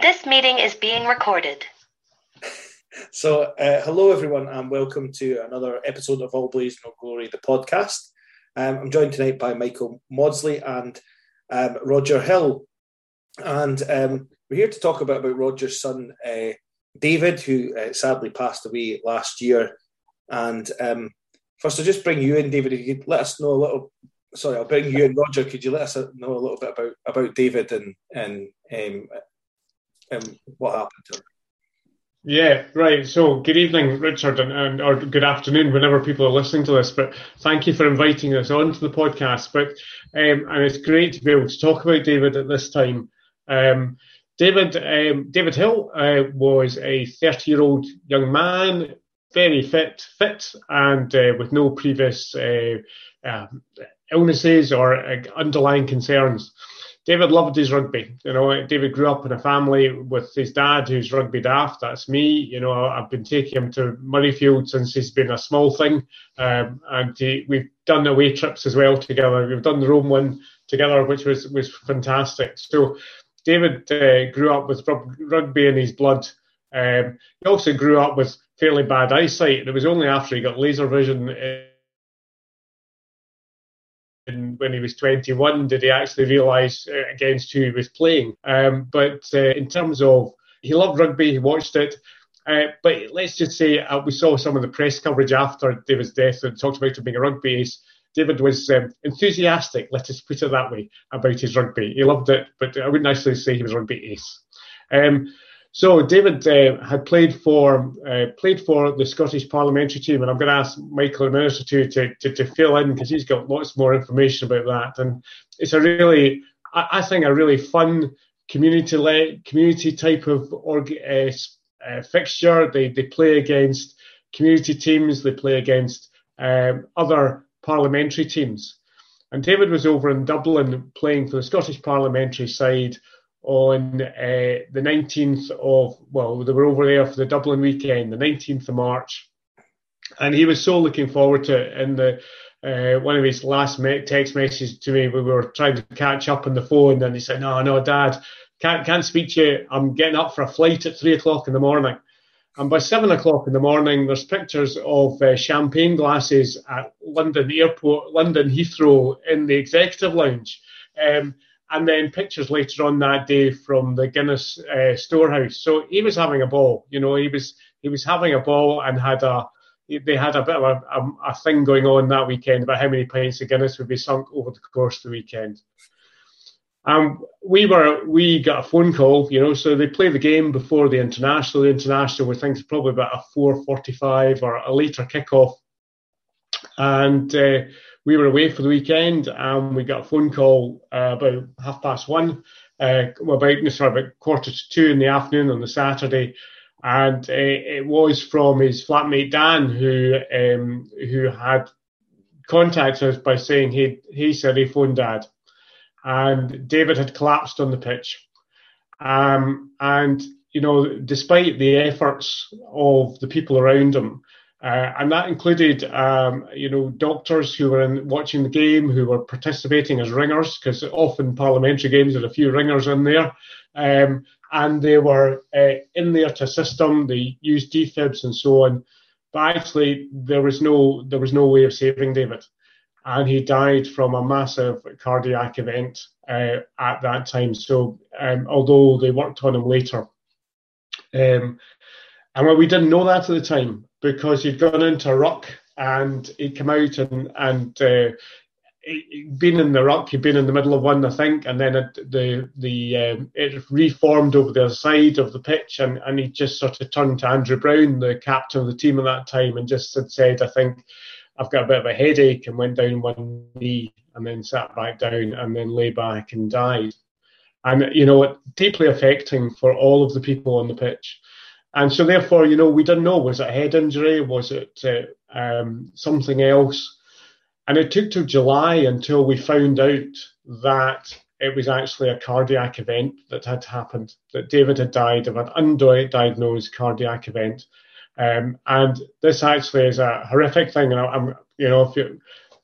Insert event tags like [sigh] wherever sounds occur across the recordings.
This meeting is being recorded. So, uh, hello everyone, and welcome to another episode of All Blaze No Glory, the podcast. Um, I'm joined tonight by Michael Mawdsley and um, Rodger Hill, and um, we're here to talk about, about Rodger's son uh, David, who uh, sadly passed away last year. And um, first, I'll just bring you in, David. If you could let us know a little. Sorry, I'll bring you in, Rodger. Could you let us know a little bit about about David and and um, and what happened to? Yeah, right. So, good evening, Richard, and, and, or good afternoon, whenever people are listening to this. But thank you for inviting us onto the podcast. But um, and it's great to be able to talk about David at this time. Um, David um, David Hill uh, was a 30 year old young man, very fit, fit, and uh, with no previous uh, um, illnesses or uh, underlying concerns. David loved his rugby. You know, David grew up in a family with his dad, who's rugby daft. That's me. You know, I've been taking him to Murrayfield since he's been a small thing, um, and he, we've done away trips as well together. We've done the Rome one together, which was was fantastic. So, David uh, grew up with rugby in his blood. Um, he also grew up with fairly bad eyesight, and it was only after he got laser vision. When he was 21 did he actually realise uh, against who he was playing. Um, but uh, in terms of, he loved rugby, he watched it. Uh, but let's just say uh, we saw some of the press coverage after David's death and talked about him being a rugby ace. David was um, enthusiastic, let us put it that way, about his rugby. He loved it, but I wouldn't actually say he was a rugby ace. Um, so David uh, had played for uh, played for the Scottish parliamentary team, and I'm going to ask Michael in a minute or two to, to, to fill in because he's got lots more information about that. And it's a really, I, I think, a really fun community community type of org, uh, uh, fixture. They they play against community teams, they play against um, other parliamentary teams. And David was over in Dublin playing for the Scottish parliamentary side on uh, the 19th of, well, they were over there for the Dublin weekend, the 19th of March. And he was so looking forward to it. And the, uh, one of his last text messages to me, we were trying to catch up on the phone, and he said, "No, no, Dad, can't can't speak to you. I'm getting up for a flight at three o'clock in the morning." And by seven o'clock in the morning, there's pictures of uh, champagne glasses at London Airport, London Heathrow, in the executive lounge. Um, and then pictures later on that day from the Guinness uh, storehouse. So he was having a ball, you know, he was he was having a ball and had a they had a bit of a, a, a thing going on that weekend about how many pints of Guinness would be sunk over the course of the weekend. Um, we were we got a phone call, you know, so they play the game before the international. The international, we think, is probably about a four forty-five or a later kickoff, and uh, we were away for the weekend and we got a phone call uh, about half past one, uh, about, sorry, about quarter to two in the afternoon on the Saturday. And uh, it was from his flatmate Dan, who um, who had contacted us by saying he he said he phoned Dad, and David had collapsed on the pitch, um, and you know despite the efforts of the people around him, uh, and that included, um, you know, doctors who were in, watching the game, who were participating as ringers, because often parliamentary games had a few ringers in there, um, and they were uh, in there to assist them. They used defibs and so on, but actually there was no there was no way of saving David, and he died from a massive cardiac event uh, at that time. So um, although they worked on him later. Um, and well, we didn't know that at the time because he'd gone into a ruck and he'd come out and and uh, been in the rock, He'd been in the middle of one, I think, and then it, the the um, it reformed over the other side of the pitch, and and he just sort of turned to Andrew Brown, the captain of the team at that time, and just had said, I think. I've got a bit of a headache and went down one knee and then sat back down and then lay back and died. And, you know, deeply affecting for all of the people on the pitch. And so, therefore, you know, we didn't know was it a head injury? Was it uh, um, something else? And it took till July until we found out that it was actually a cardiac event that had happened, that David had died of an undiagnosed cardiac event. Um, and this actually is a horrific thing. And I'm, you know, if you,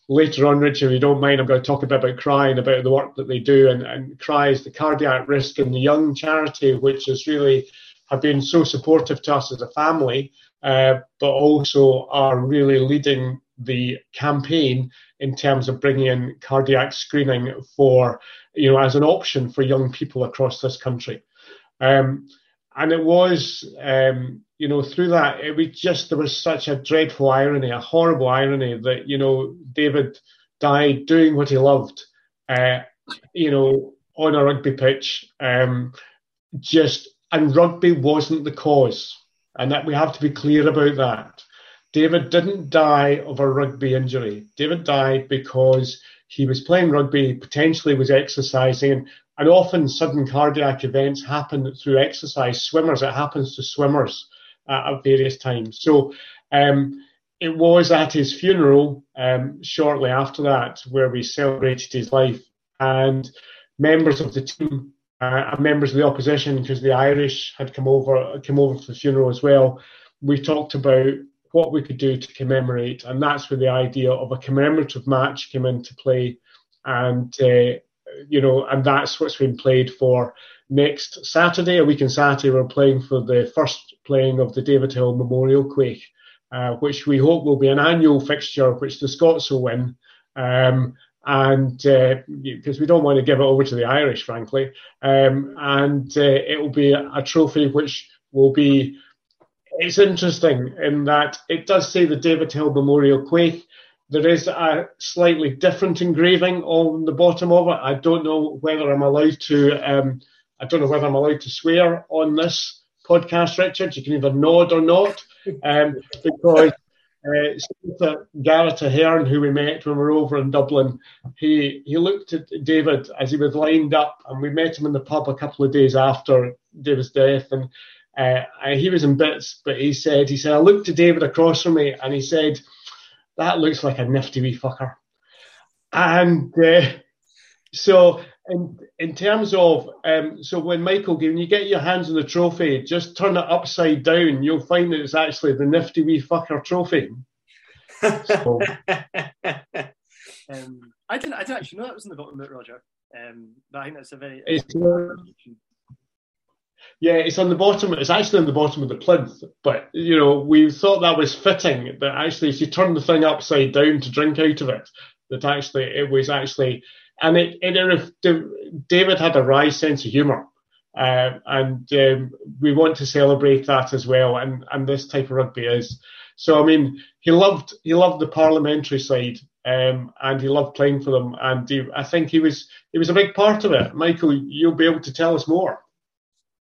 later on, Richard, if you don't mind, I'm going to talk a bit about CRY and about the work that they do. And, and CRY is the Cardiac Risk in the Young charity, which is really have been so supportive to us as a family, uh, but also are really leading the campaign in terms of bringing in cardiac screening for, you know, as an option for young people across this country. Um, and it was, um, you know, through that, it was just, there was such a dreadful irony, a horrible irony that, you know, David died doing what he loved, uh, you know, on a rugby pitch. Um, just, and rugby wasn't the cause. And that we have to be clear about that. David didn't die of a rugby injury. David died because he was playing rugby, potentially was exercising, and, often sudden cardiac events happen through exercise. Swimmers, it happens to swimmers uh, at various times. So um, it was at his funeral um, shortly after that where we celebrated his life, and members of the team uh, members of the opposition, because the Irish had come over, came over for the funeral as well. We talked about what we could do to commemorate, and that's where the idea of a commemorative match came into play, and uh, you know, and that's what's been played for next Saturday, a week on Saturday. We're playing for the first playing of the David Hill Memorial Quaich, uh, which we hope will be an annual fixture, which the Scots will win. Um, and because uh, we don't want to give it over to the Irish, frankly, um, and uh, it will be a, trophy which will be it's interesting in that it does say the David Hill Memorial Quaich. There is a slightly different engraving on the bottom of it. I don't know whether I'm allowed to. Um, I don't know whether I'm allowed to swear on this podcast, Richard. You can either nod or not, um, because uh, Gareth Ahern, who we met when we were over in Dublin, he he looked at David as he was lined up, and we met him in the pub a couple of days after David's death, and uh, he was in bits, but he said, he said, I looked at David across from me and he said, that looks like a nifty wee fucker. And uh, so, in, in terms of, um, so when Michael, when you get your hands on the trophy, just turn it upside down. You'll find that it's actually the nifty wee fucker trophy. So. [laughs] um, I didn't, I didn't actually know that was in the bottom of it, Rodger. Um, but I think that's a very. It's, yeah, it's on the bottom. It's actually on the bottom of the plinth. But you know, we thought that was fitting. That actually, if you turn the thing upside down to drink out of it, that actually it was actually, and it, it David had a wry sense of humour, uh, and um, we want to celebrate that as well. And and this type of rugby is. So I mean, he loved he loved the parliamentary side, um, and he loved playing for them. And he, I think he was he was a big part of it. Michael, you'll be able to tell us more.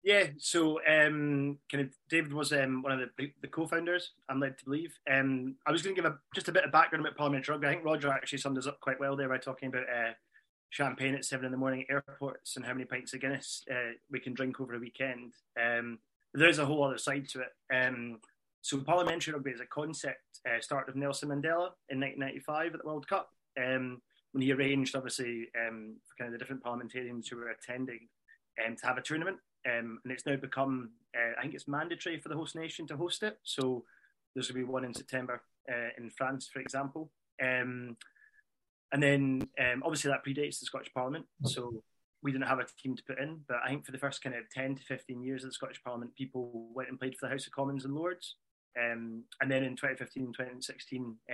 Yeah, so um, kind of David was um, one of the, the co-founders. I'm led to believe. Um, I was going to give a, just a bit of background about Parliamentary Rugby. I think Rodger actually summed us up quite well there by talking about uh, champagne at seven in the morning at airports and how many pints of Guinness uh, we can drink over a weekend. Um, there's a whole other side to it. Um, so Parliamentary Rugby as a concept uh, started with Nelson Mandela in 1995 at the World Cup um, when he arranged, obviously, um, for kind of the different parliamentarians who were attending um, to have a tournament um, and it's now become, uh, I think it's mandatory for the host nation to host it. So there's going to be one in September uh, in France, for example. And then um, obviously that predates the Scottish Parliament. So we didn't have a team to put in, but I think for the first kind of 10 to 15 years of the Scottish Parliament, people went and played for the House of Commons and Lords. Um, and then in 2015 and 2016, uh,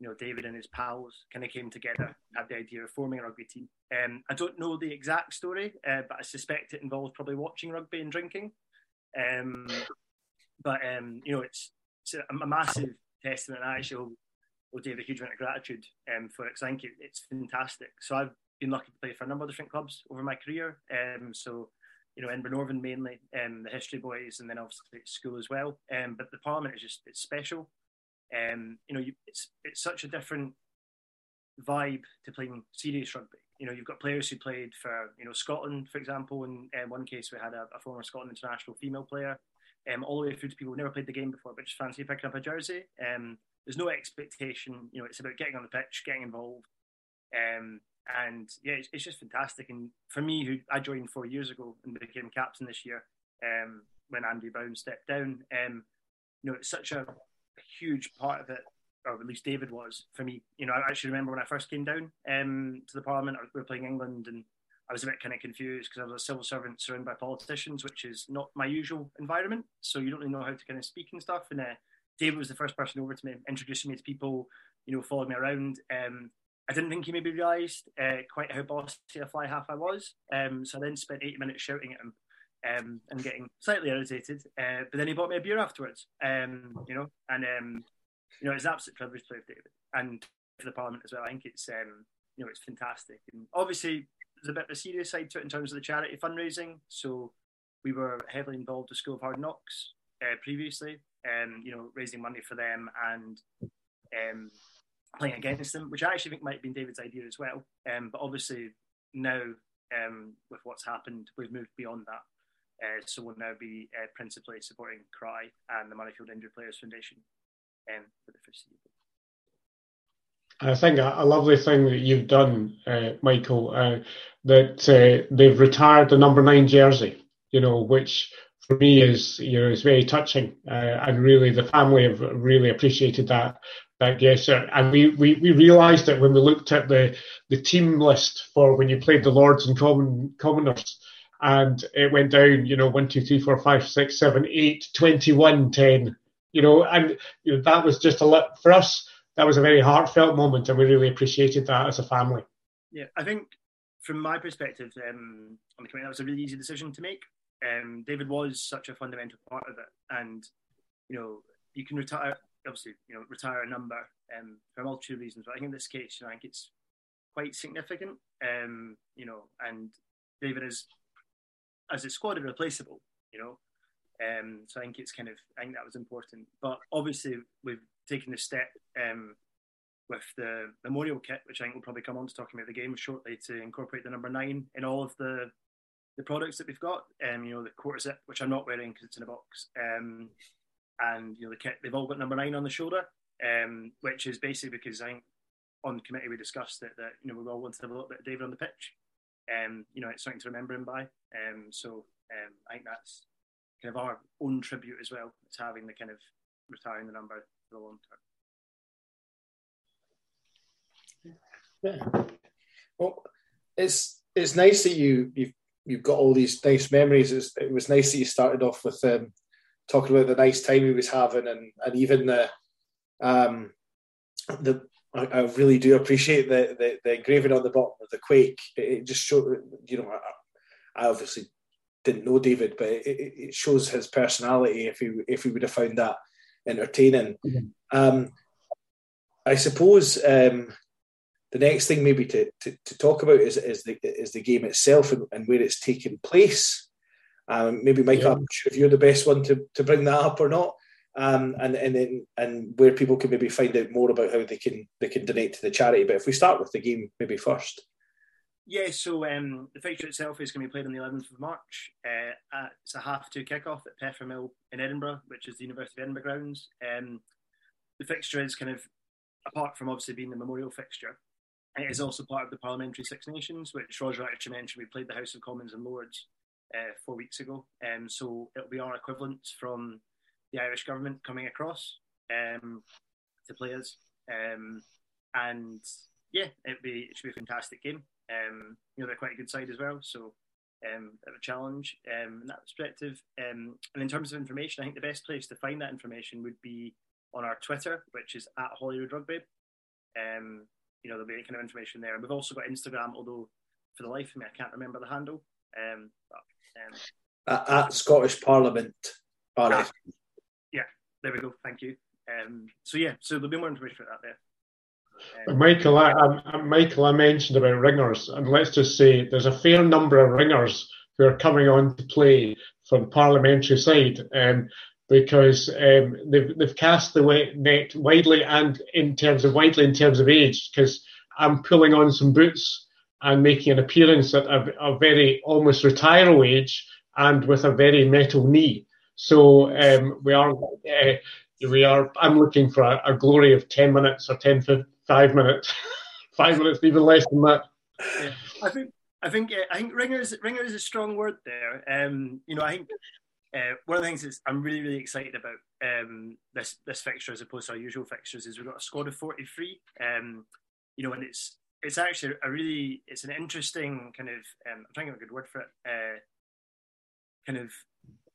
you know, David and his pals kind of came together, had the idea of forming a rugby team. Um, I don't know the exact story, uh, but I suspect it involved probably watching rugby and drinking. Um, but um, you know, it's, it's a, massive testament. Actually owe David a huge amount of gratitude um, for it because I think it, it's fantastic. So I've been lucky to play for a number of different clubs over my career. Um, so you know, in Northern mainly, um, the History Boys, and then obviously school as well. Um, but the Parliament is just it's special. Um, you know, you, it's it's such a different vibe to playing serious rugby. You know, you've got players who played for you know Scotland, for example. In um, one case, we had a, a, former Scotland international female player, um, all the way through to people who never played the game before, but just fancy picking up a jersey. Um, there's no expectation. You know, it's about getting on the pitch, getting involved. Um, and yeah, it's, it's, just fantastic. And for me, who I joined four years ago and became captain this year, um, when Andy Brown stepped down, um, you know, it's such a huge part of it, or at least David was for me. You know, I actually remember when I first came down um, to the Parliament. We were playing England, and I was a bit kind of confused because I was a civil servant surrounded by politicians, which is not my usual environment. So you don't really know how to kind of speak and stuff. And uh, David was the first person over to me, introducing me to people, you know, following me around. Um, I didn't think he maybe realised uh, quite how bossy a fly half I was. Um, so I then spent 80 minutes shouting at him um, and getting slightly irritated. Uh, but then he bought me a beer afterwards, um, you know, and um, you know it's an absolute privilege to play with David and for the Parliament as well. I think it's um, you know it's fantastic, and obviously there's a bit of a serious side to it in terms of the charity fundraising. So we were heavily involved with School of Hard Knocks uh, previously, um, you know, raising money for them and um, playing against them, which I actually think might have been David's idea as well. Um, but obviously now um, with what's happened, we've moved beyond that. Uh, so we'll now be uh, principally supporting Cry and the Murrayfield Injured Players Foundation um, for the foreseeable. I think a, a, lovely thing that you've done, uh, Michael, uh, that uh, they've retired the number nine jersey. You know, which for me is you know is very touching, uh, and really the family have really appreciated that that gesture. And we, we, we realised that when we looked at the the team list for when you played the Lords and Common Commoners and it went down, you know, one, two, three, four, five, six, seven, eight, 21, 10, you know, and you know, that was just a lot for us. That was a very heartfelt moment, and we really appreciated that as a family. Yeah, I think from my perspective, um, on the committee, that was a really easy decision to make. Um, David was such a fundamental part of it, and you know, you can retire, obviously, you know, retire a number um, for a multitude of reasons, but I think in this case, you know, I think it's quite significant. Um, you know, and David is as a squad irreplaceable, you know. Um, so I think it's kind of I think that was important. But obviously we've taken the step um, with the memorial kit, which I think we'll probably come on to talking about the game shortly, to incorporate the number nine in all of the the products that we've got. Um, you know, the quarter zip, which I'm not wearing because it's in a box, um, and you know the kit. They've all got number nine on the shoulder, um, which is basically because I think on committee we discussed it that you know we all wanted to have a little bit of David on the pitch, um, you know, it's something to remember him by. Um, so um, I think that's kind of our own tribute as well. It's having the kind of retiring the number for the long term. Yeah. Well, it's it's nice that you you've you've got all these nice memories. It's, it was nice that you started off with um, talking about the nice time he was having, and and even the um, the I, I really do appreciate the, the, the engraving on the bottom of the Quaich. It, it just showed, you know, I, I, obviously didn't know David, but it, it, shows his personality. If he if he would have found that entertaining, mm-hmm. um, I suppose um, the next thing maybe to, to, to, talk about is, is the is the game itself and, and where it's taken place. Um, maybe Mike, yeah. I'm sure if you're the best one to, to bring that up or not um, and and then and where people can maybe find out more about how they can they can donate to the charity. But if we start with the game, maybe first. Yeah, so um, the fixture itself is going to be played on the 11th of March. Uh, it's a half two kickoff at Peffermill in Edinburgh, which is the University of Edinburgh grounds. Um, the fixture is kind of, apart from obviously being the memorial fixture, it is also part of the Parliamentary Six Nations, which Rodger actually mentioned. We played the House of Commons and Lords uh, four weeks ago. Um, so it'll be our equivalent from the Irish government coming across um, to players. Um, and yeah, it'd be it should be a fantastic game. Um, you know, they're quite a good side as well, so um, a challenge um, in that perspective. Um, and in terms of information, I think the best place to find that information would be on our Twitter, which is at Holyrood Rugby. Um, you know, there'll be any kind of information there. And we've also got Instagram, although for the life of me, I can't remember the handle. Um, but, um, at, at Scottish Parliament. Yeah, There we go. Thank you. Um, so yeah, so there'll be more information about that there. Um, Michael, I, I, Michael, I mentioned about ringers, and let's just say there's a fair number of ringers who are coming on to play from the parliamentary side, um, because um, they've, they've cast the net widely and in terms of widely in terms of age. Because I'm pulling on some boots and making an appearance at a, a very almost retire age and with a very metal knee. So um, we are uh, we are. I'm looking for a, a, glory of ten minutes or 10, five minutes, [laughs] five minutes, even less than that. Yeah. I think I think uh, I think ringer is ringer is a strong word there. Um, you know, I think uh, one of the things that I'm really really excited about um, this this fixture as opposed to our usual fixtures is we've got a squad of 43. Um, you know, and it's it's actually a really it's an interesting kind of um, I'm trying to get a good word for it. Uh, kind of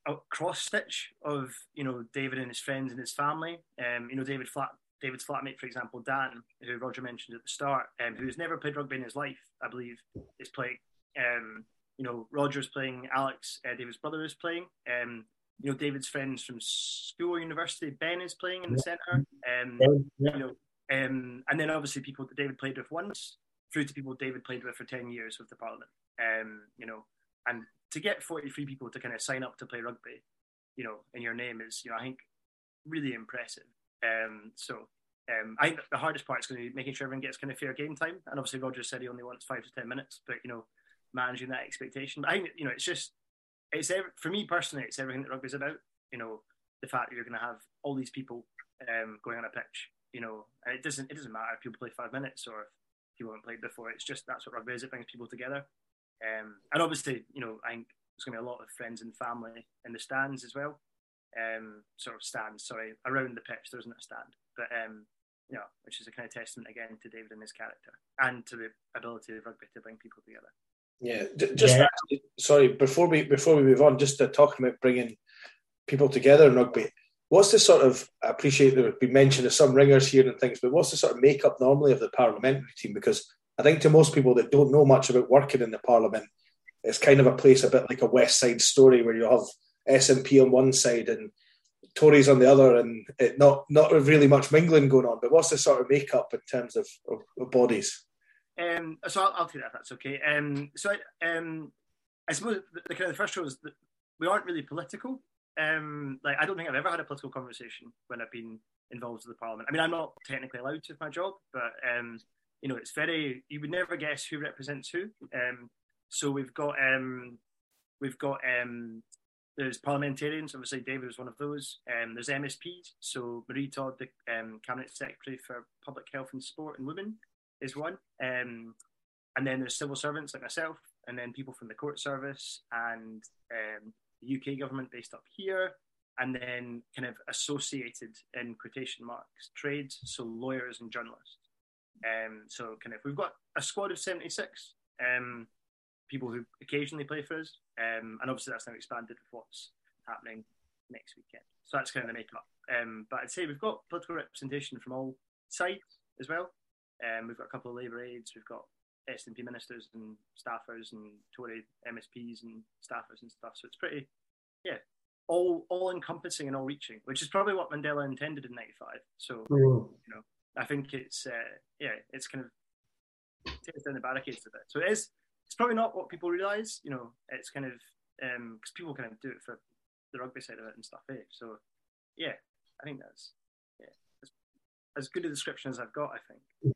a cross stitch of you know David and his friends and his family. Um, you know David flat David's flatmate, for example, Dan, who Rodger mentioned at the start, um, who's never played rugby in his life, I believe, is playing. Um, you know, Rodger's playing, Alex, uh, David's brother is playing. Um, you know, David's friends from school or university, Ben is playing in the centre. Um, yeah. You know, um, and then obviously people that David played with once, through to people David played with for ten years with the Parliament. Um, you know, and to get forty-three people to kind of sign up to play rugby, you know, in your name is, you know, I think really impressive. Um, so um, I think the hardest part is going to be making sure everyone gets kind of fair game time. And obviously, Rodger said he only wants five to ten minutes, but you know, managing that expectation. But I think you know, it's just it's every, for me personally, it's everything that rugby's about. You know, the fact that you're going to have all these people um, going on a pitch. You know, and it doesn't it doesn't matter if people play five minutes or if people haven't played before. It's just that's what rugby is. It brings people together. Um, and obviously, you know, I think there's going to be a lot of friends and family in the stands as well. Um, sort of stands, sorry, around the pitch. There isn't a stand, but um, you know, which is a kind of testament again to David and his character and to the ability of rugby to bring people together. Yeah, just yeah. Actually, sorry before we before we move on, just to talking about bringing people together in rugby. What's the sort of? I appreciate there would be mention of some ringers here and things, but what's the sort of makeup normally of the parliamentary team? Because I think to most people that don't know much about working in the parliament, it's kind of a place a bit like a West Side story where you have SNP on one side and Tories on the other, and it not not really much mingling going on. But what's the sort of makeup in terms of, of, of bodies? Um, so I'll, I'll, take that. If that's okay. Um, so I, um, I suppose the, the, kind of the first show is that we aren't really political. Um, like I don't think I've ever had a political conversation when I've been involved with the parliament. I mean, I'm not technically allowed to my job, but um, you know, it's very you would never guess who represents who. Um, so we've got we've got there's parliamentarians. Obviously, David was one of those. There's MSPs. So Maree Todd, the cabinet secretary for public health and sport and women, is one. Um, and then there's civil servants like myself, and then people from the court service and um, the UK government based up here, and then kind of associated in quotation marks trades, so lawyers and journalists. Um, so kind of we've got a squad of 76 um, people who occasionally play for us, um, and obviously that's now expanded with what's happening next weekend. So that's kind of the makeup. Um, but I'd say we've got political representation from all sides as well. Um, we've got a couple of Labour aides, we've got SNP ministers and staffers and Tory MSPs and staffers and stuff. So it's pretty, yeah, all all encompassing and all reaching, which is probably what Mandela intended in '95. So mm. you know, I think it's uh, yeah, it's kind of takes down the barricades a bit. So it is. It's probably not what people realise. You know, it's kind of because um, people kind of do it for the rugby side of it and stuff. Eh? So yeah, I think that's yeah, as good a description as I've got. I think.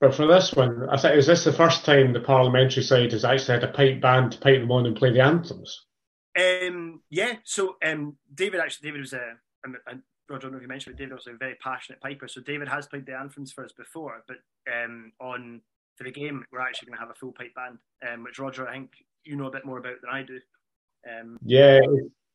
But for this one, I think is this the first time the parliamentary side has actually had a pipe band to pipe them on and play the anthems? Um, yeah. So um, David actually, David was a, a, a Rodger, I don't know if you mentioned, but David was a very passionate piper. So David has played the anthems for us before, but um, on for the game, we're actually going to have a full pipe band, um, which Rodger, I think you know a bit more about than I do. Um, yeah,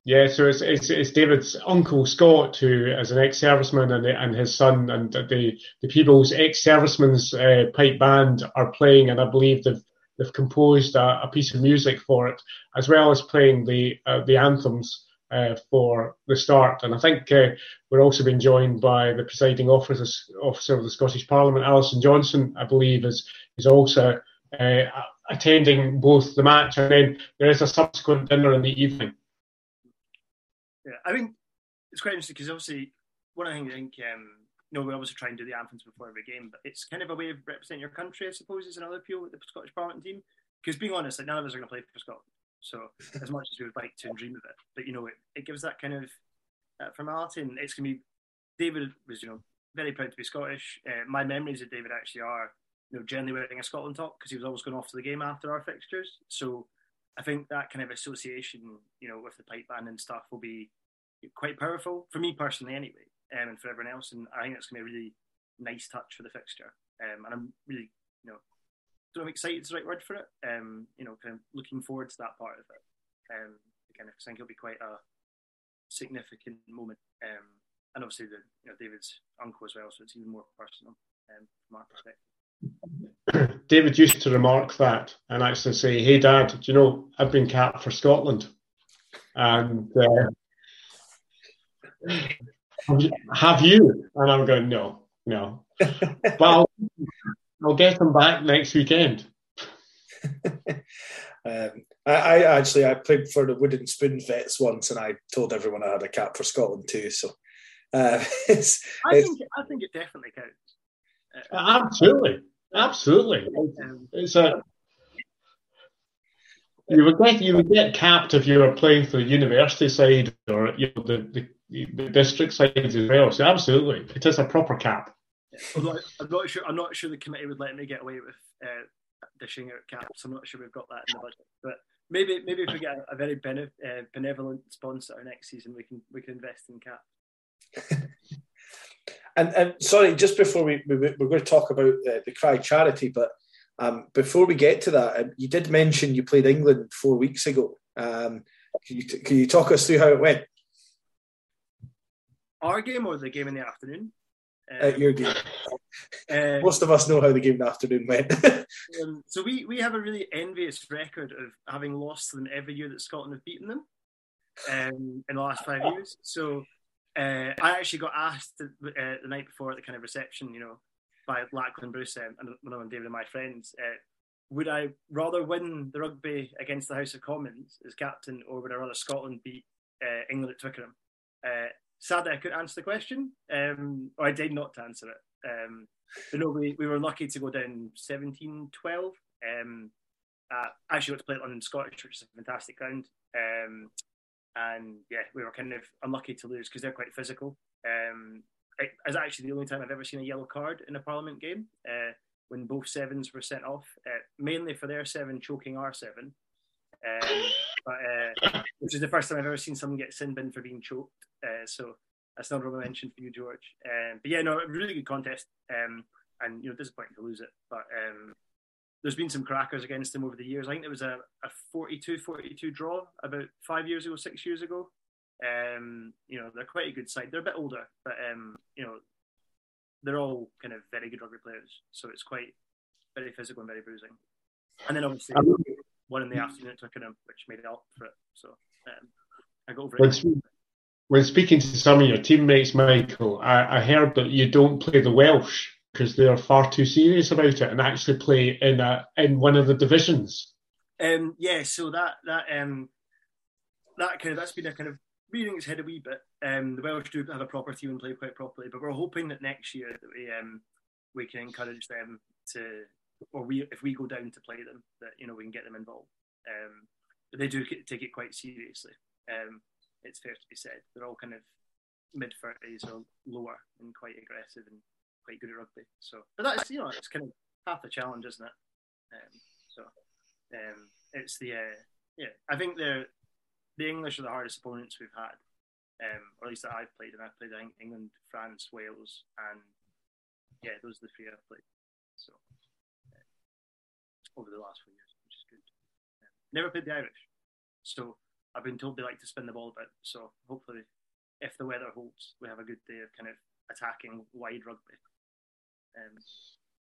yeah, so it's, it's, it's David's uncle Scott, who is an ex-serviceman, and, and his son, and the the People's ex-servicemen's uh, pipe band are playing, and I believe they've they've composed a, a piece of music for it, as well as playing the uh, the anthems uh, for the start. And I think uh, we're also being joined by the presiding officer, officer of the Scottish Parliament, Alison Johnstone, I believe, is is also uh, attending both the match, and then there is a subsequent dinner in the evening. Yeah, I think it's quite interesting because obviously one of the things I think um, you know we obviously try and do the anthems before every game, but it's kind of a way of representing your country, I suppose, is another appeal with the Scottish Parliament team. Because being honest, like none of us are going to play for Scotland, so as much as we would like to and dream of it, but you know it, it gives that kind of uh, formality, and it's going to be. David was you know very proud to be Scottish. Uh, my memories of David actually are you know generally wearing a Scotland top because he was always going off to the game after our fixtures. So I think that kind of association, you know, with the pipe band and stuff will be quite powerful for me personally, anyway, um, and for everyone else. And I think that's going to be a really nice touch for the fixture. Um, and I'm really, you know, know if excited is the right word for it. Um, you know, kind of looking forward to that part of it. Um, again, I think it'll be quite a significant moment. Um, and obviously, the, you know, David's uncle as well, so it's even more personal um, from our perspective. [clears throat] David used to remark that and actually say, "Hey, Dad, do you know I've been capped for Scotland?" And uh, have you? And I'm going, no, no. [laughs] but I'll, I'll get them back next weekend. [laughs] um, I, I, actually I played for the Wooden Spoon Vets once, and I told everyone I had a cap for Scotland too. So uh, [laughs] it's, I it's, think I think it definitely counts. Uh, absolutely, absolutely. Um, it's a you would get you would get capped if you were playing for the university side or you know the, the the district sides as well. So absolutely, it is a proper cap. I'm not, I'm not sure. I'm not sure the committee would let me get away with uh, dishing out caps. I'm not sure we've got that in the budget, but maybe maybe if we get a, a very bene- uh, benevolent sponsor next season, we can we can invest in caps. [laughs] and and sorry, just before we, we we're going to talk about uh, the Cry charity, but um, before we get to that, um, you did mention you played England four weeks ago. Um, can you can you talk us through how it went? Our game or the game in the afternoon? Uh, your game. [laughs] Uh, Most of us know how the game in the afternoon went. [laughs] um, so we, we have a really envious record of having lost to them every year that Scotland have beaten them um, in the last five years. So uh, I actually got asked uh, the night before at the kind of reception, you know, by Lachlan Bruce um, and one of David and my friends, uh, would I rather win the rugby against the House of Commons as captain, or would I rather Scotland beat uh, England at Twickenham? Sadly, I couldn't answer the question, um, or I did not answer it. Um, but no, we, we were lucky to go down 17 12. Um, uh, actually, got to play at London Scottish, which is a fantastic ground. Um, and yeah, we were kind of unlucky to lose because they're quite physical. Um, it was actually the only time I've ever seen a yellow card in a Parliament game uh, when both sevens were sent off, uh, mainly for their seven choking our seven. Um, but uh, which is the first time I've ever seen someone get sin bin for being choked. Uh, so that's not a mention for you, George. Um, but yeah, no, really good contest. Um, and you know, disappointing to lose it. But um, there's been some crackers against him over the years. I think there was a, a 42-42 draw about five years ago, six years ago. Um, you know, they're quite a good side. They're a bit older, but um, you know, they're all kind of very good rugby players. So it's quite very physical and very bruising. And then obviously one in the afternoon at Twickenham, which made it up for it. So um, I got over it. When speaking to some of your teammates, Michael, I, I heard that you don't play the Welsh because they're far too serious about it and actually play in a in one of the divisions. Um, yeah, so that that um, that kind of that's been a kind of reading its head a wee bit. Um, the Welsh do have a proper team and play quite properly, but we're hoping that next year that we um, we can encourage them to, or we if we go down to play them, that you know we can get them involved. Um, but they do take it quite seriously. Um, it's fair to be said. They're all kind of mid thirties or lower and quite aggressive and quite good at rugby. So, but that's you know it's kind of half the challenge, isn't it? Um, so, um, it's the uh, yeah. I think the the English are the hardest opponents we've had, um, or at least that I've played, and I've played England, France, Wales, and yeah, those are the three I've played. So over the last few years, which is good. Um, never played the Irish, so I've been told they like to spin the ball a bit. So hopefully, if the weather holds, we have a good day of kind of attacking wide rugby. Um,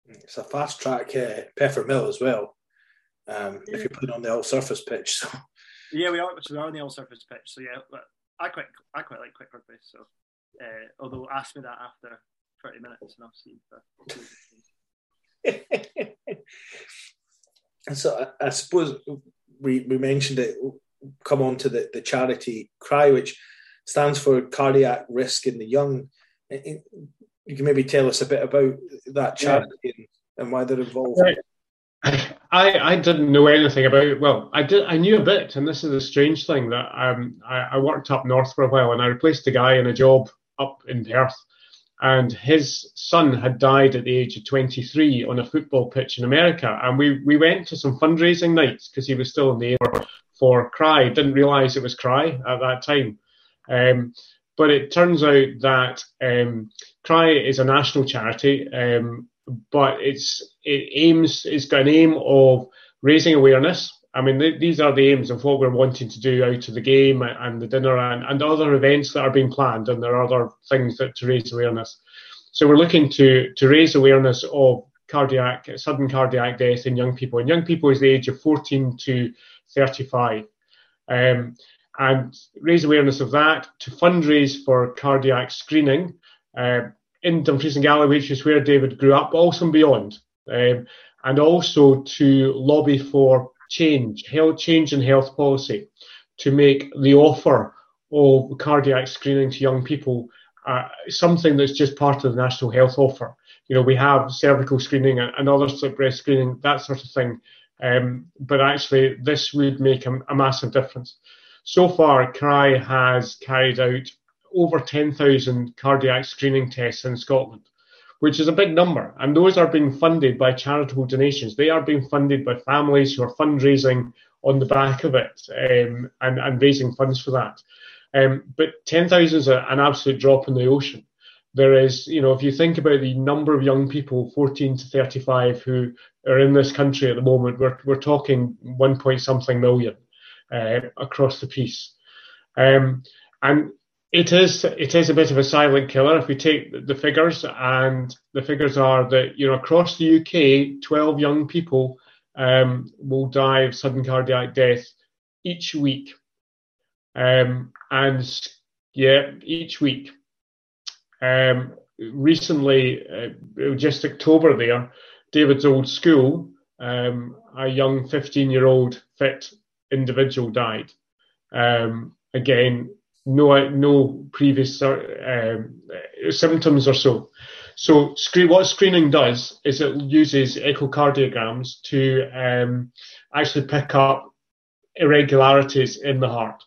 it's a fast track uh, Peffermill as well. Um, yeah. If you put it on the all surface pitch, so yeah, we are. So we are on the all surface pitch. So yeah, but I quite I quite like quick rugby. So uh, although ask me that after thirty minutes, and I'll [laughs] [laughs] see. so I, I, suppose we we mentioned it come on to the, the charity cry, which stands for cardiac risk in the young. You can maybe tell us a bit about that charity yeah. and, and, why they're involved. I, I didn't know anything about it. Well, I did. I knew a bit, and this is a strange thing that um, I, I worked up north for a while, and I replaced a guy in a job up in Perth, and his son had died at the age of 23 on a football pitch in America, and we we went to some fundraising nights because he was still in the air for Cry. Didn't realise it was Cry at that time. Um, but it turns out that um, Cry is a national charity, um, but it's it aims it's got an aim of raising awareness I mean, th- these are the aims of what we're wanting to do out of the game and the dinner and, and other events that are being planned, and there are other things that to raise awareness. So we're looking to to raise awareness of cardiac sudden cardiac death in young people, and young people is the age of 14 to 35, um, and raise awareness of that to fundraise for cardiac screening uh, in Dumfries and Galloway, which is where David grew up, also and beyond, um, and also to lobby for change, health change in health policy, to make the offer of cardiac screening to young people uh, something that's just part of the national health offer. You know, we have cervical screening and, other breast screening, that sort of thing. Um, but actually, this would make a, a massive difference. So far, CRY has carried out over 10,000 cardiac screening tests in Scotland which is a big number. And those are being funded by charitable donations. They are being funded by families who are fundraising on the back of it um, and, and raising funds for that. Um, but 10,000 is a, an absolute drop in the ocean. There is, you know, if you think about the number of young people, 14 to 35, who are in this country at the moment, we're, we're talking one point something million uh, across the piece. Um, and it is it is a bit of a silent killer if we take the figures, and the figures are that you know across the UK, 12 young people um, will die of sudden cardiac death each week, um, and yeah, each week. Um, recently, uh, just October there, David's old school, um, a young 15 year old fit individual died. Um, again, no no previous um, symptoms or so. So screen, what screening does is it uses echocardiograms to um, actually pick up irregularities in the heart.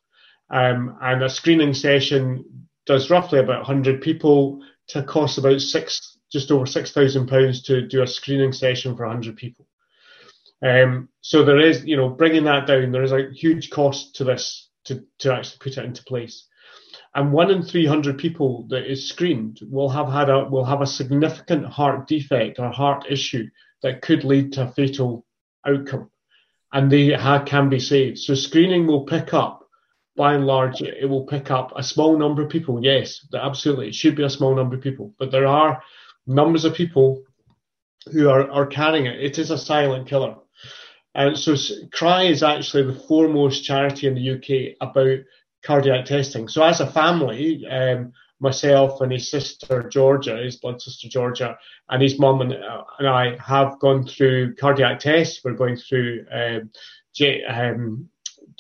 Um, and a screening session does roughly about 100 people to cost about six, just over six thousand pounds to do a screening session for 100 people. Um, so there is, you know, bringing that down, there is a huge cost to this to, to actually put it into place and one in 300 people that is screened will have had a will have a significant heart defect or heart issue that could lead to a fatal outcome, and they ha- can be saved. So screening will pick up, by and large, it will pick up a small number of people. Yes, absolutely, it should be a small number of people, but there are numbers of people who are, are carrying it. It is a silent killer. And so CRY is actually the foremost charity in the UK about cardiac testing. So as a family, um, myself and his sister Georgia, his blood sister Georgia, and his mum and, uh, and I have gone through cardiac tests. We're going through um, um,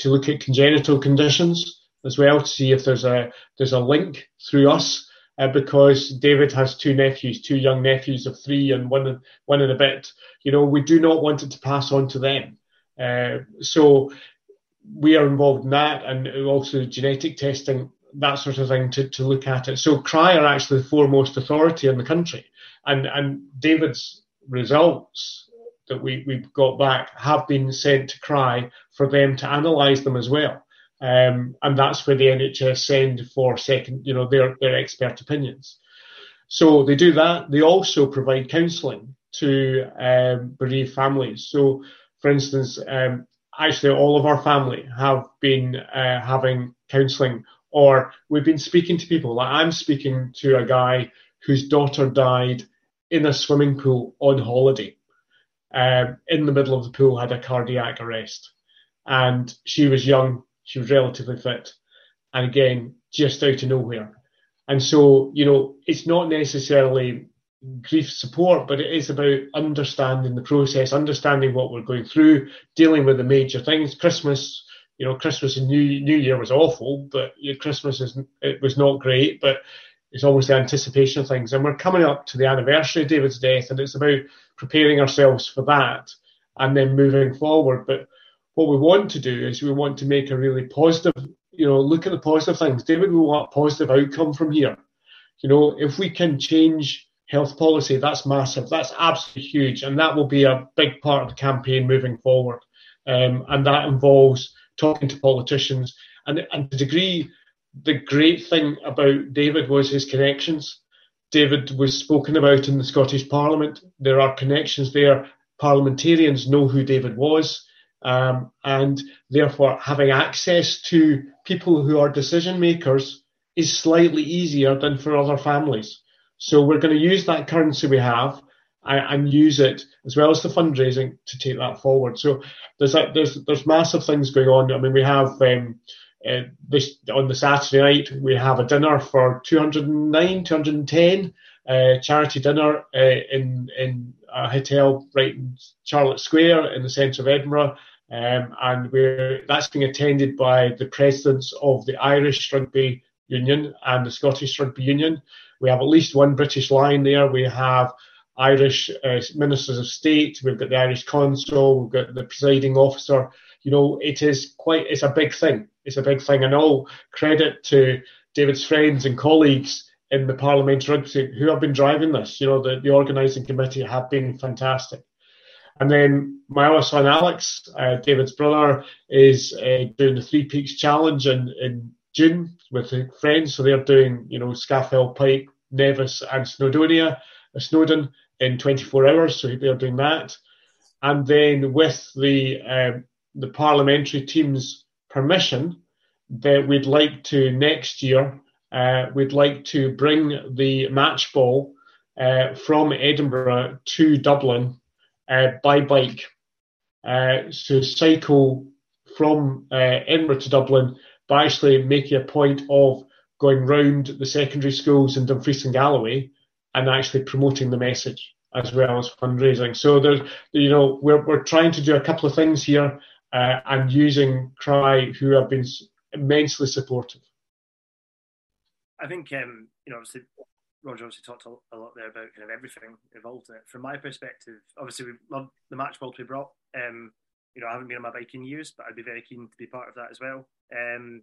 to look at congenital conditions as well to see if there's a there's a link through us. Uh, because David has two nephews, two young nephews of three and one one and a bit. You know, we do not want it to pass on to them. Uh, so we are involved in that and also genetic testing, that sort of thing to, to look at it. So CRY are actually the foremost authority in the country. And, and David's results that we, we've got back have been sent to CRY for them to analyse them as well. Um, and that's where the NHS send for second, you know, their, their expert opinions. So they do that. They also provide counselling to um, bereaved families. So, for instance, um, actually all of our family have been uh, having counselling, or we've been speaking to people. Like I'm speaking to a guy whose daughter died in a swimming pool on holiday. Um, in the middle of the pool, had a cardiac arrest, and she was young. She was relatively fit, and again, just out of nowhere. And so, you know, it's not necessarily grief support, but it is about understanding the process, understanding what we're going through, dealing with the major things. Christmas, you know, Christmas and New New Year was awful, but Christmas is it was not great, but it's always the anticipation of things. And we're coming up to the anniversary of David's death, and it's about preparing ourselves for that and then moving forward. But what we want to do is we want to make a really positive, you know, look at the positive things. David will want a positive outcome from here. You know, if we can change health policy, that's massive. That's absolutely huge. And that will be a big part of the campaign moving forward. Um, and that involves talking to politicians. And, and to degree, the great thing about David was his connections. David was spoken about in the Scottish Parliament. There are connections there. Parliamentarians know who David was. um, and therefore having access to people who are decision makers is slightly easier than for other families. So we're going to use that currency we have and, use it as well as the fundraising to take that forward. So there's a, there's there's massive things going on. I mean, we have um, uh, this on the Saturday night we have a dinner for 209, 210 uh, charity dinner uh, in in a hotel right in Charlotte Square in the centre of Edinburgh. Um, and we're, that's being attended by the presidents of the Irish Rugby Union and the Scottish Rugby Union. We have at least one British line there. We have Irish uh, ministers of state. We've got the Irish consul. We've got the presiding officer. You know, it is quite. It's a big thing. It's a big thing, and all credit to David's friends and colleagues in the parliamentary who have been driving this. You know, the, the organising committee have been fantastic. And then my other son Alex, uh, David's brother, is uh, doing the Three Peaks Challenge in, in June with friends. So they're doing, you know, Scafell Pike, Nevis, and Snowdonia, uh, Snowdon in 24 hours. So they're doing that. And then with the um, the parliamentary team's permission, that we'd like to next year uh, we'd like to bring the match ball uh, from Edinburgh to Dublin uh, by bike. Uh, so cycle from uh, Edinburgh to Dublin, but actually making a point of going round the secondary schools in Dumfries and Galloway and actually promoting the message as well as fundraising. So there's, you know, we're, we're trying to do a couple of things here uh, and using CRY, who have been immensely supportive. I think um, you know, obviously, Rodger obviously talked a lot there about kind of everything involved in it. From my perspective, obviously, we love the match ball be brought. Um, you know, I haven't been on my bike in years, but I'd be very keen to be part of that as well. Um,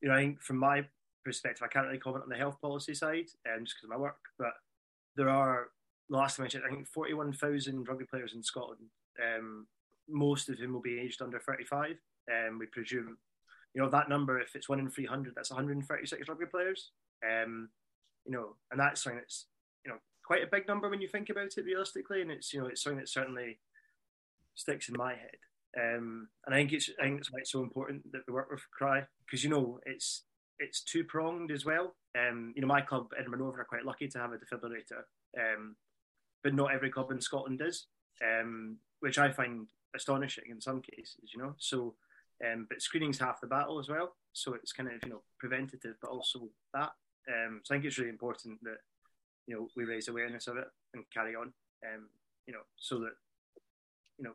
you know, I think from my perspective, I can't really comment on the health policy side, um, just because of my work. But there are, last time I checked, I think 41,000 rugby players in Scotland, um, most of whom will be aged under 35. Um, we presume, you know, that number, if it's one in 300, that's 136 rugby players. Um, you know, and that's something that's you know quite a big number when you think about it realistically, and it's you know it's something that certainly sticks in my head. Um, and I think it's I think it's why it's so important that we work with CRY because you know it's it's two pronged as well. Um, you know, my club Edinburgh Nova are quite lucky to have a defibrillator, um, but not every club in Scotland does, um, which I find astonishing in some cases. You know, so um, but screening's half the battle as well. So it's kind of you know preventative, but also that. Um, so I think it's really important that you know we raise awareness of it and carry on. Um, you know, so that you know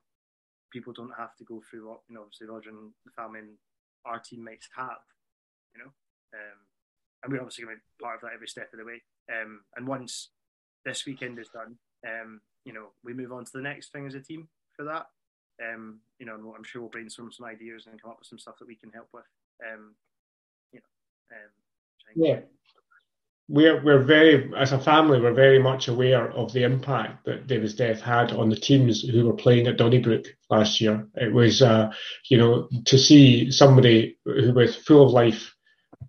people don't have to go through what you know obviously Rodger and the family and our teammates have. You know, um, and we're obviously going to be part of that every step of the way. Um, and once this weekend is done, um, you know, we move on to the next thing as a team for that. Um, you know, I'm sure we'll brainstorm some ideas and come up with some stuff that we can help with. Um, you know, um, yeah, we're we're very as a family we're very much aware of the impact that David's death had on the teams who were playing at Donnybrook last year. It was uh, you know to see somebody who was full of life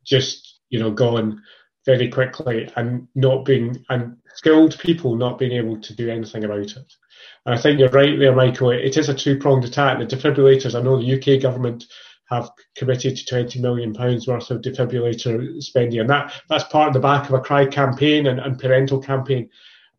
just you know gone very quickly and not being and skilled people not being able to do anything about it. And I think you're right there, Michael. It is a two pronged attack. The defibrillators. I know the UK government have committed to 20 million pounds worth of defibrillator spending, and that that's part of the back of a CRY campaign and, and parental campaign.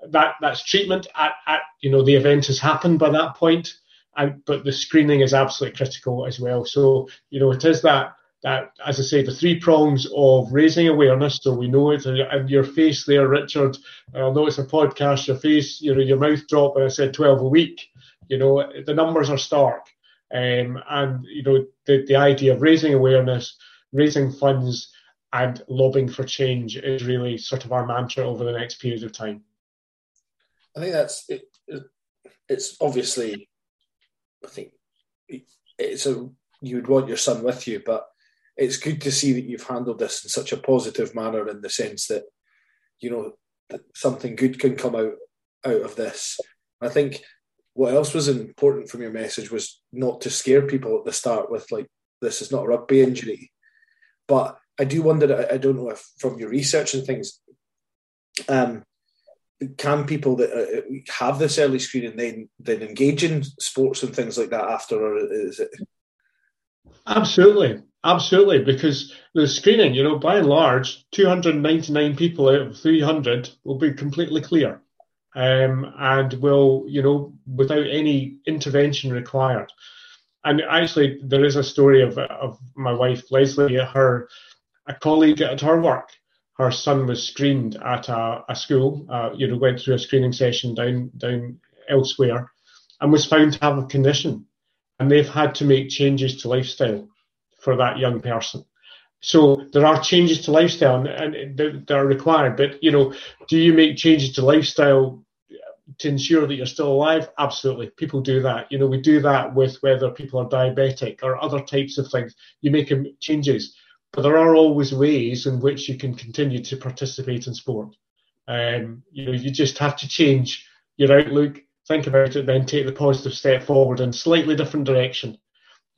That that's treatment at, at you know the event has happened by that point, and but the screening is absolutely critical as well. So you know it is that that as I say the three prongs of raising awareness, so we know it. And your face there, Richard. Although it's a podcast, your face, you know, your mouth drop. And I said 12 a week. You know the numbers are stark. Um, and you know the, the idea of raising awareness, raising funds, and lobbying for change is really sort of our mantra over the next period of time. I think that's it, it's obviously, I think it's a you'd want your son with you, but it's good to see that you've handled this in such a positive manner in the sense that you know that something good can come out out of this. I think what else was important from your message was not to scare people at the start with like this is not a rugby injury but i do wonder i don't know if from your research and things um can people that uh, have this early screening then then engage in sports and things like that after, or is it? Absolutely, absolutely. Because the screening, you know, by and large, 299 people out of 300 will be completely clear, um, and will, you know, without any intervention required. And actually, there is a story of of my wife Leslie, her a colleague at her work her son was screened at a, a school, uh, you know, went through a screening session down down elsewhere, and was found to have a condition, and they've had to make changes to lifestyle for that young person. So there are changes to lifestyle, and, and they are required. But you know, do you make changes to lifestyle to ensure that you're still alive? Absolutely, people do that. You know, we do that with whether people are diabetic or other types of things. You make changes but there are always ways in which you can continue to participate in sport. Um, you know, you just have to change your outlook, think about it, then take the positive step forward in slightly different direction.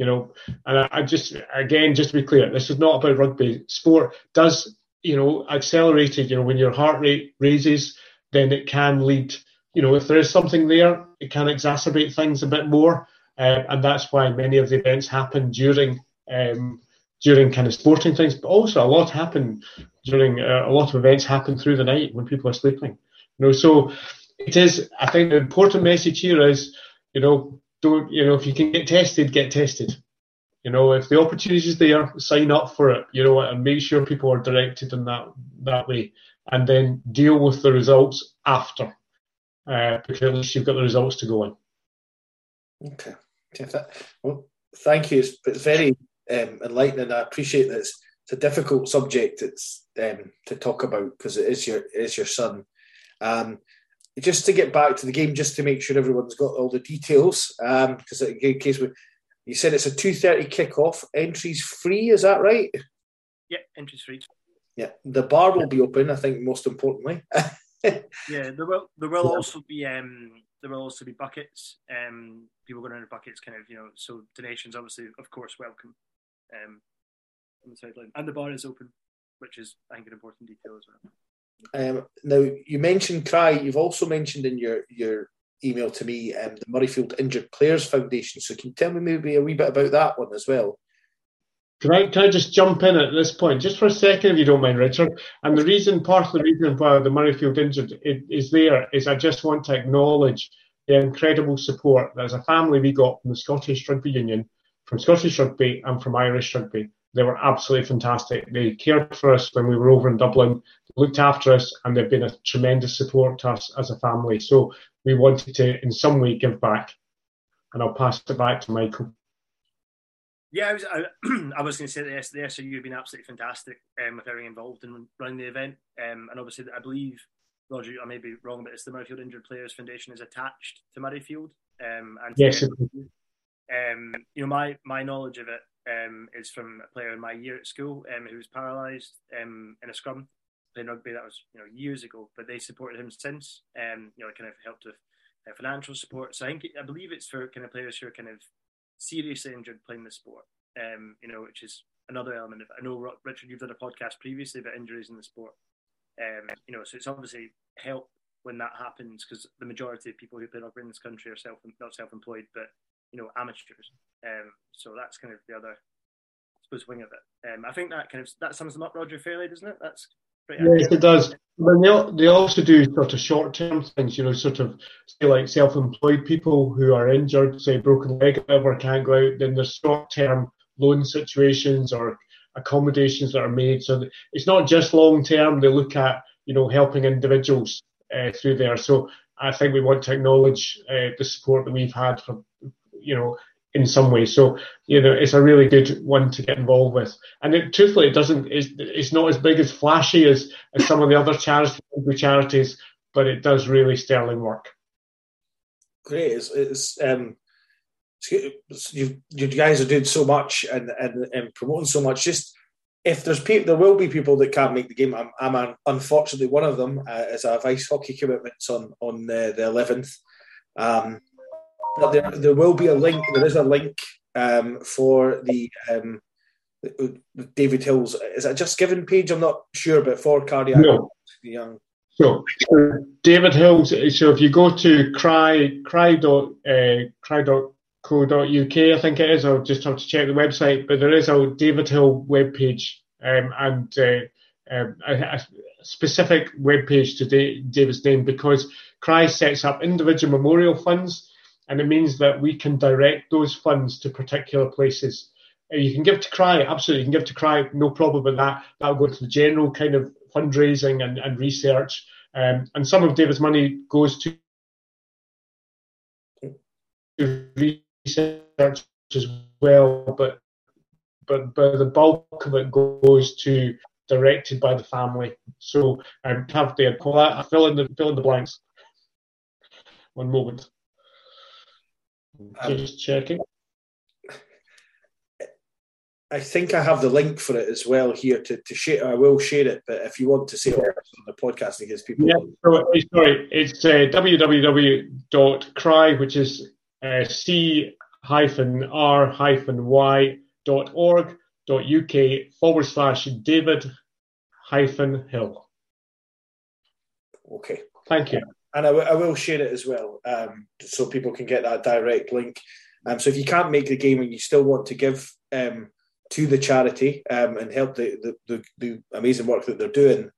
You know, and I, I just again, just to be clear, this is not about rugby. Sport does, you know, accelerated. You know, when your heart rate raises, then it can lead. You know, if there is something there, it can exacerbate things a bit more, uh, and that's why many of the events happen during um, during kind of sporting things, but also a lot happen during uh, a lot of events happen through the night when people are sleeping. You know, so it is. I think the important message here is, you know, don't you know if you can get tested, get tested. You know, if the opportunity is there, sign up for it. You know, and make sure people are directed in that that way, and then deal with the results after, uh, because at least you've got the results to go on. Okay. Well, thank you. It's, it's very um, enlightening. I appreciate that it's, it's a difficult subject it's, um, to talk about because it is your it is your son. Um, just to get back to the game, just to make sure everyone's got all the details, because um, in case we, you said it's a two thirty kickoff. Entries free, is that right? Yeah, entries free. Yeah, the bar will be open. I think most importantly. [laughs] yeah, there will there will also be um, there will also be buckets. Um, people going around buckets, kind of you know. So donations, obviously, of course, welcome um, on the sideline, and the bar is open, which is I think an important detail as well. Um, now you mentioned Cry. You've also mentioned in your your email to me um, the Murrayfield Injured Players Foundation. So can you tell me maybe a wee bit about that one as well? Can I, can I just jump in at this point, just for a second, if you don't mind, Richard? And the reason, part of the reason why the Murrayfield Injured is there is I just want to acknowledge the incredible support that as a family we got from the Scottish Rugby Union from Scottish Rugby and from Irish Rugby. They were absolutely fantastic. They cared for us when we were over in Dublin, looked after us, and they've been a tremendous support to us as a family. So we wanted to, in some way, give back. And I'll pass it back to Michael. Yeah, I was, I, [clears throat] I was going to say that the SRU have been absolutely fantastic um, with everything involved in running the event. Um, and obviously, I believe, Rodger, I may be wrong, but it's the Murrayfield Injured Players Foundation is attached to Murrayfield. Um, and yes, um, you know, my my knowledge of it um, is from a player in my year at school um, who was paralysed um, in a scrum playing rugby. That was you know years ago, but they supported him since. Um, you know, kind of helped with uh, financial support. So I think I believe it's for kind of players who are kind of seriously injured playing the sport. Um, you know, which is another element of. I know Richard, you've done a podcast previously about injuries in the sport. Um, you know, so it's obviously help when that happens because the majority of people who play rugby in this country are self not self-employed, but you know amateurs. Um, so that's kind of the other, I suppose, wing of it. Um, I think that kind of that sums them up, Rodger, fairly, doesn't it? That's yes, it does. But they, they also do sort of short term things, you know, sort of say like self employed people who are injured, say broken leg, whatever, can't go out. Then there's short term loan situations or accommodations that are made. So it's not just long term. They look at you know helping individuals uh, through there. So I think we want to acknowledge uh, the support that we've had from you know, in some way. So, you know, it's a really good one to get involved with. And it, truthfully, it doesn't, it's, it's not as big as flashy as, as some of the other charities, charities, but it does really sterling work. Great. It's, it's um, you, you guys are doing so much and, and, and promoting so much. Just if there's people, there will be people that can't make the game. I'm, I'm unfortunately one of them. Uh, as I have ice hockey commitments on on the 11th. Um, but there, there will be a link. There is a link um, for the um, David Hill's. Is it just given page? I'm not sure, but for cardiac no. young. So, David Hill's. So, if you go to cry cry dot uh, cry dot co.uk, I think it is. I'll just have to check the website, but there is a David Hill webpage um, and uh, um, a, a, specific webpage to David's name because Cry sets up individual memorial funds, and it means that we can direct those funds to particular places. Uh, you can give to Cry, absolutely. You can give to Cry, no problem with that. That'll go to the general kind of fundraising and, and research. Um, and some of David's money goes to research as well, but but but the bulk of it goes to directed by the family. So um, have the I fill in the fill in the blanks. One moment. Um, Just checking. I think I have the link for it as well here to, to share. I will share it, but if you want to see it on the podcast, because people. Yeah, sorry, it's uh, www.cry, which is uh, c hyphen r hyphen y dot org dot uk forward slash David hyphen Hill. Okay. Thank you. And I, w- I will share it as well, um, so people can get that direct link. Um, so if you can't make the game and you still want to give um, to the charity um, and help the, the, the, the, amazing work that they're doing,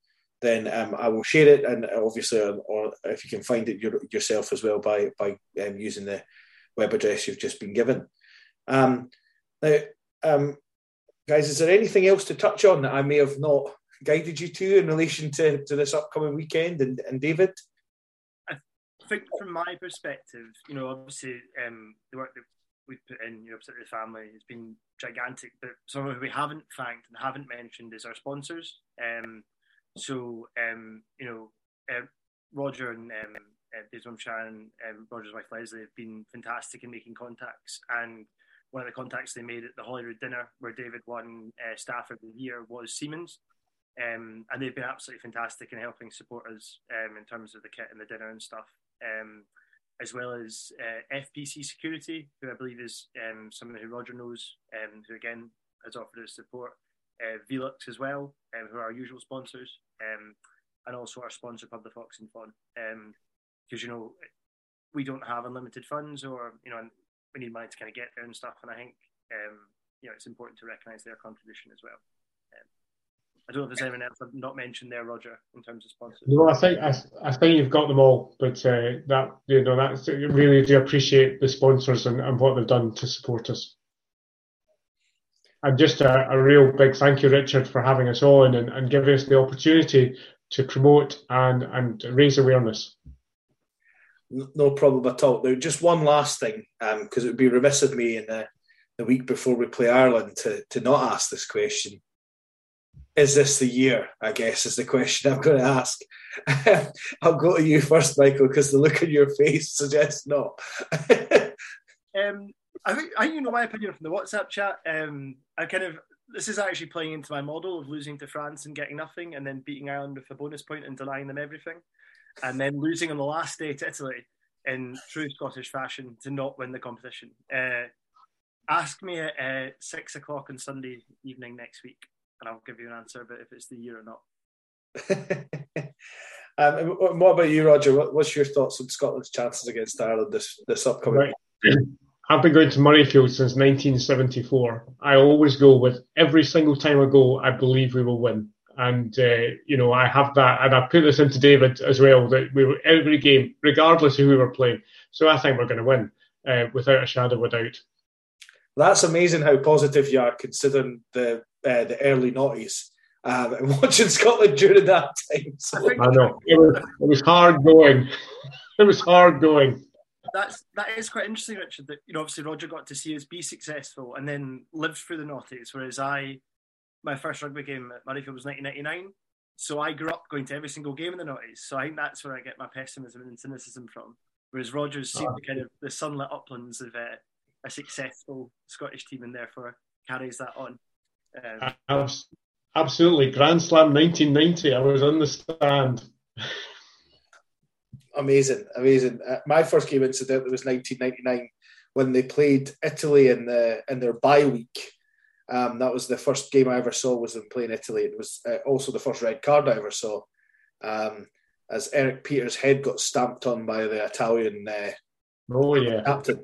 then um, I will share it. And obviously, or, if you can find it your, yourself as well by by um, using the web address you've just been given. Now, guys, is there anything else to touch on that I may have not guided you to in relation to, to this upcoming weekend? And, and David? I think from my perspective, you know, obviously um, the work that we've put in, you know, the family has been gigantic. But someone who we haven't thanked and haven't mentioned is our sponsors. Um, so, um, you know, uh, Rodger and um, uh, Sharon, um, Rodger's wife Leslie have been fantastic in making contacts. And one of the contacts they made at the Holyrood dinner, where David won uh, Staff of the Year, was Siemens. Um, and they've been absolutely fantastic in helping support us um, in terms of the kit and the dinner and stuff. Um, as well as uh, FPC Security, who I believe is um, someone who Rodger knows, um, who again has offered us support. Uh, Velux as well, um, who are our usual sponsors, um, and also our sponsor Pub the Fox and Fawn. Because um, you know we don't have unlimited funds, or you know we need money to kind of get there and stuff. And I think um, you know it's important to recognise their contribution as well. I don't know if there's anyone else I've not mentioned there, Rodger, in terms of sponsors. No, I think I, I think you've got them all, but uh, that you know that's really do appreciate the sponsors and, and what they've done to support us. And just a, a, real big thank you, Richard, for having us on and, and giving us the opportunity to promote and, and raise awareness. No problem at all. Now, just one last thing, because um, it would be remiss of me in the, the week before we play Ireland to, to not ask this question is this the year? I guess is the question I'm going to ask. [laughs] I'll go to you first, Michael, because the look on your face suggests not. [laughs] um, I think I you know my opinion from the WhatsApp chat. Um, I kind of this is actually playing into my model of losing to France and getting nothing, and then beating Ireland with a bonus point and denying them everything, and then losing on the last day to Italy in true Scottish fashion to not win the competition. Uh, ask me at uh, six o'clock on Sunday evening next week and I'll give you an answer about if it's the year or not. [laughs] um, what about you, Rodger? what's your thoughts on Scotland's chances against Ireland this this upcoming? Right. [clears throat] I've been going to Murrayfield since 1974. I always go with every single time I go. I believe we will win, and uh, you know I have that, and I put this into David as well that we were every game, regardless of who we were playing. So I think we're going to win uh, without a shadow of a doubt. That's amazing how positive you are, considering the uh, the early noughties. Um, and [laughs] watching Scotland during that time. So. I know it was, it was hard going. [laughs] it was hard going. That's that is quite interesting, Richard. That you know, obviously Rodger got to see us be successful and then lived through the noughties, whereas I, my first rugby game at Murrayfield was 1999. So I grew up going to every single game in the noughties. So I think that's where I get my pessimism and cynicism from. Whereas Rodger's seen the kind of the sunlit uplands of uh, a successful Scottish team and therefore carries that on. Um, Absolutely. Grand Slam 1990. I was on the stand. amazing, amazing. Uh, my first game incident was 1999 when they played Italy in the in their bye week. Um, that was the first game I ever saw was them playing Italy. It was uh, also the first red card I ever saw. Um, as Eric Peters' head got stamped on by the Italian uh, oh yeah captain.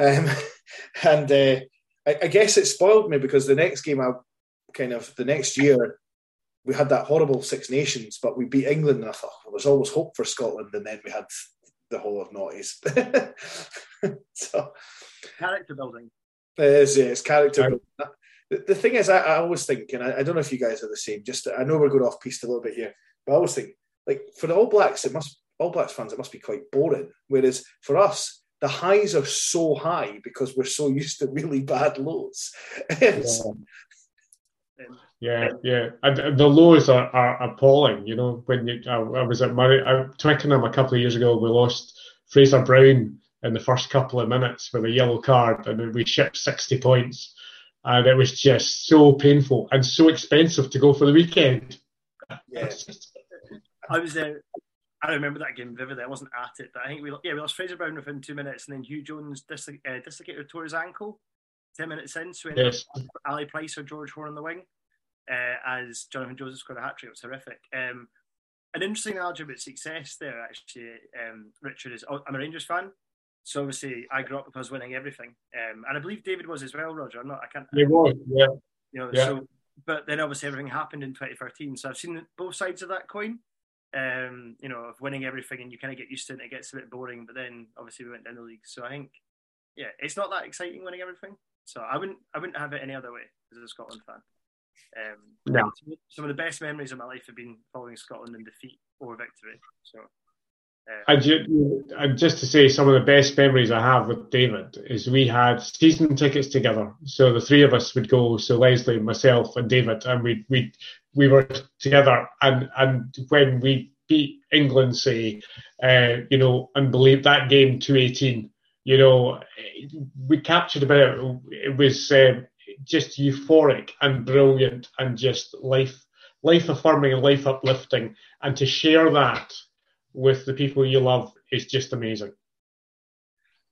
Um, [laughs] and uh, I, I, guess it spoiled me because the next game, I kind of the next year, we had that horrible Six Nations, but we beat England, and I thought well, there's always hope for Scotland, and then we had the whole of naughties. [laughs] so character building. It is, yeah, it's character building. The, the thing is, I, I always think, and I, I, don't know if you guys are the same. Just I know we're going off piste a little bit here, but I always think, like for the All Blacks, it must All Blacks fans, it must be quite boring. Whereas for us, the highs are so high because we're so [laughs] used to really bad lows. yeah, yeah, and the lows are, are appalling. You know, when you, I, I was at Murray, I, Twickenham a couple of years ago, we lost Fraser Brown in the first couple of minutes with a yellow card, and we shipped sixty points, and it was just so painful and so expensive to go for the weekend. Yeah. [laughs] I was there. I remember that game vividly. I wasn't at it, but I think we yeah we lost Fraser Brown within two minutes, and then Huw Jones dislocated, uh, dislocated tore his ankle ten minutes in. So yes. Ali Price or George Horne on the wing, uh, as Jonathan Joseph scored a hat trick. It was horrific. Um, an interesting analogy about success there, actually, um, Richard is oh, I'm a Rangers fan, so obviously I grew up with us winning everything, um, and I believe David was as well. Rodger, I'm not. I can't. He was, yeah. You know, yeah. so but then obviously everything happened in 2013. So I've seen both sides of that coin um, you know, of winning everything and you kind of get used to it and it gets a bit boring. But then obviously we went down the league. So I think, yeah, it's not that exciting winning everything. So I wouldn't, I wouldn't have it any other way as a Scotland fan. Um, no. Some of the best memories of my life have been following Scotland in defeat or victory. So. Uh, you, and just to say, some of the best memories I have with David is we had season tickets together. So the three of us would go. So Leslie, myself, and David, and we we we were together, and and when we beat England, say, uh, you know, and believe that game two eighteen, you know, we captured about it. It was uh, just euphoric and brilliant, and just life life affirming and life uplifting, and to share that with the people you love is just amazing.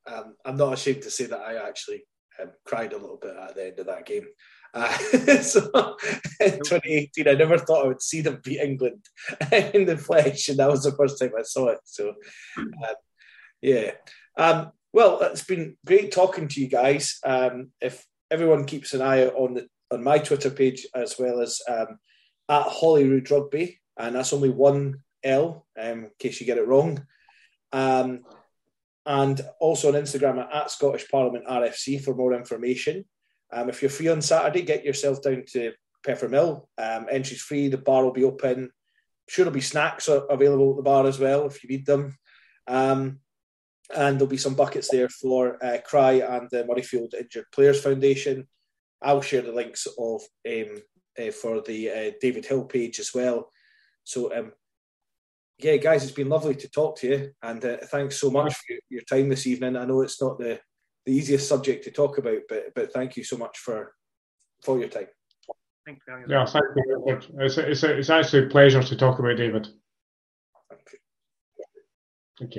Um, I'm not ashamed to say that I actually um, cried a little bit at the end of that game. Uh, [laughs] so in 2018, I never thought I would see them beat England [laughs] in the flesh, and that was the first time I saw it. So, um, yeah. Um, well, it's been great talking to you guys. Um, if everyone keeps an eye on the on my Twitter page as well as um, at Holyrood Rugby, and that's only one L um, in case you get it wrong. Um, and also on Instagram at, at Scottish Parliament RFC for more information. Um, if you're free on Saturday, get yourself down to Peffermill. Um, entry's free. The bar will be open. I'm sure there'll be snacks available at the bar as well if you need them. Um, and there'll be some buckets there for uh, Cry and the Murrayfield Injured Players Foundation. I'll share the links of um, uh, for the uh, David Hill page as well. So, um, yeah, guys, it's been lovely to talk to you, and uh, thanks so much for your time this evening. I know it's not the the easiest subject to talk about, but but thank you so much for for your time. Thank you. Yeah, thank you. It's, it's, it's actually a pleasure to talk about David. Thank you. Thank you.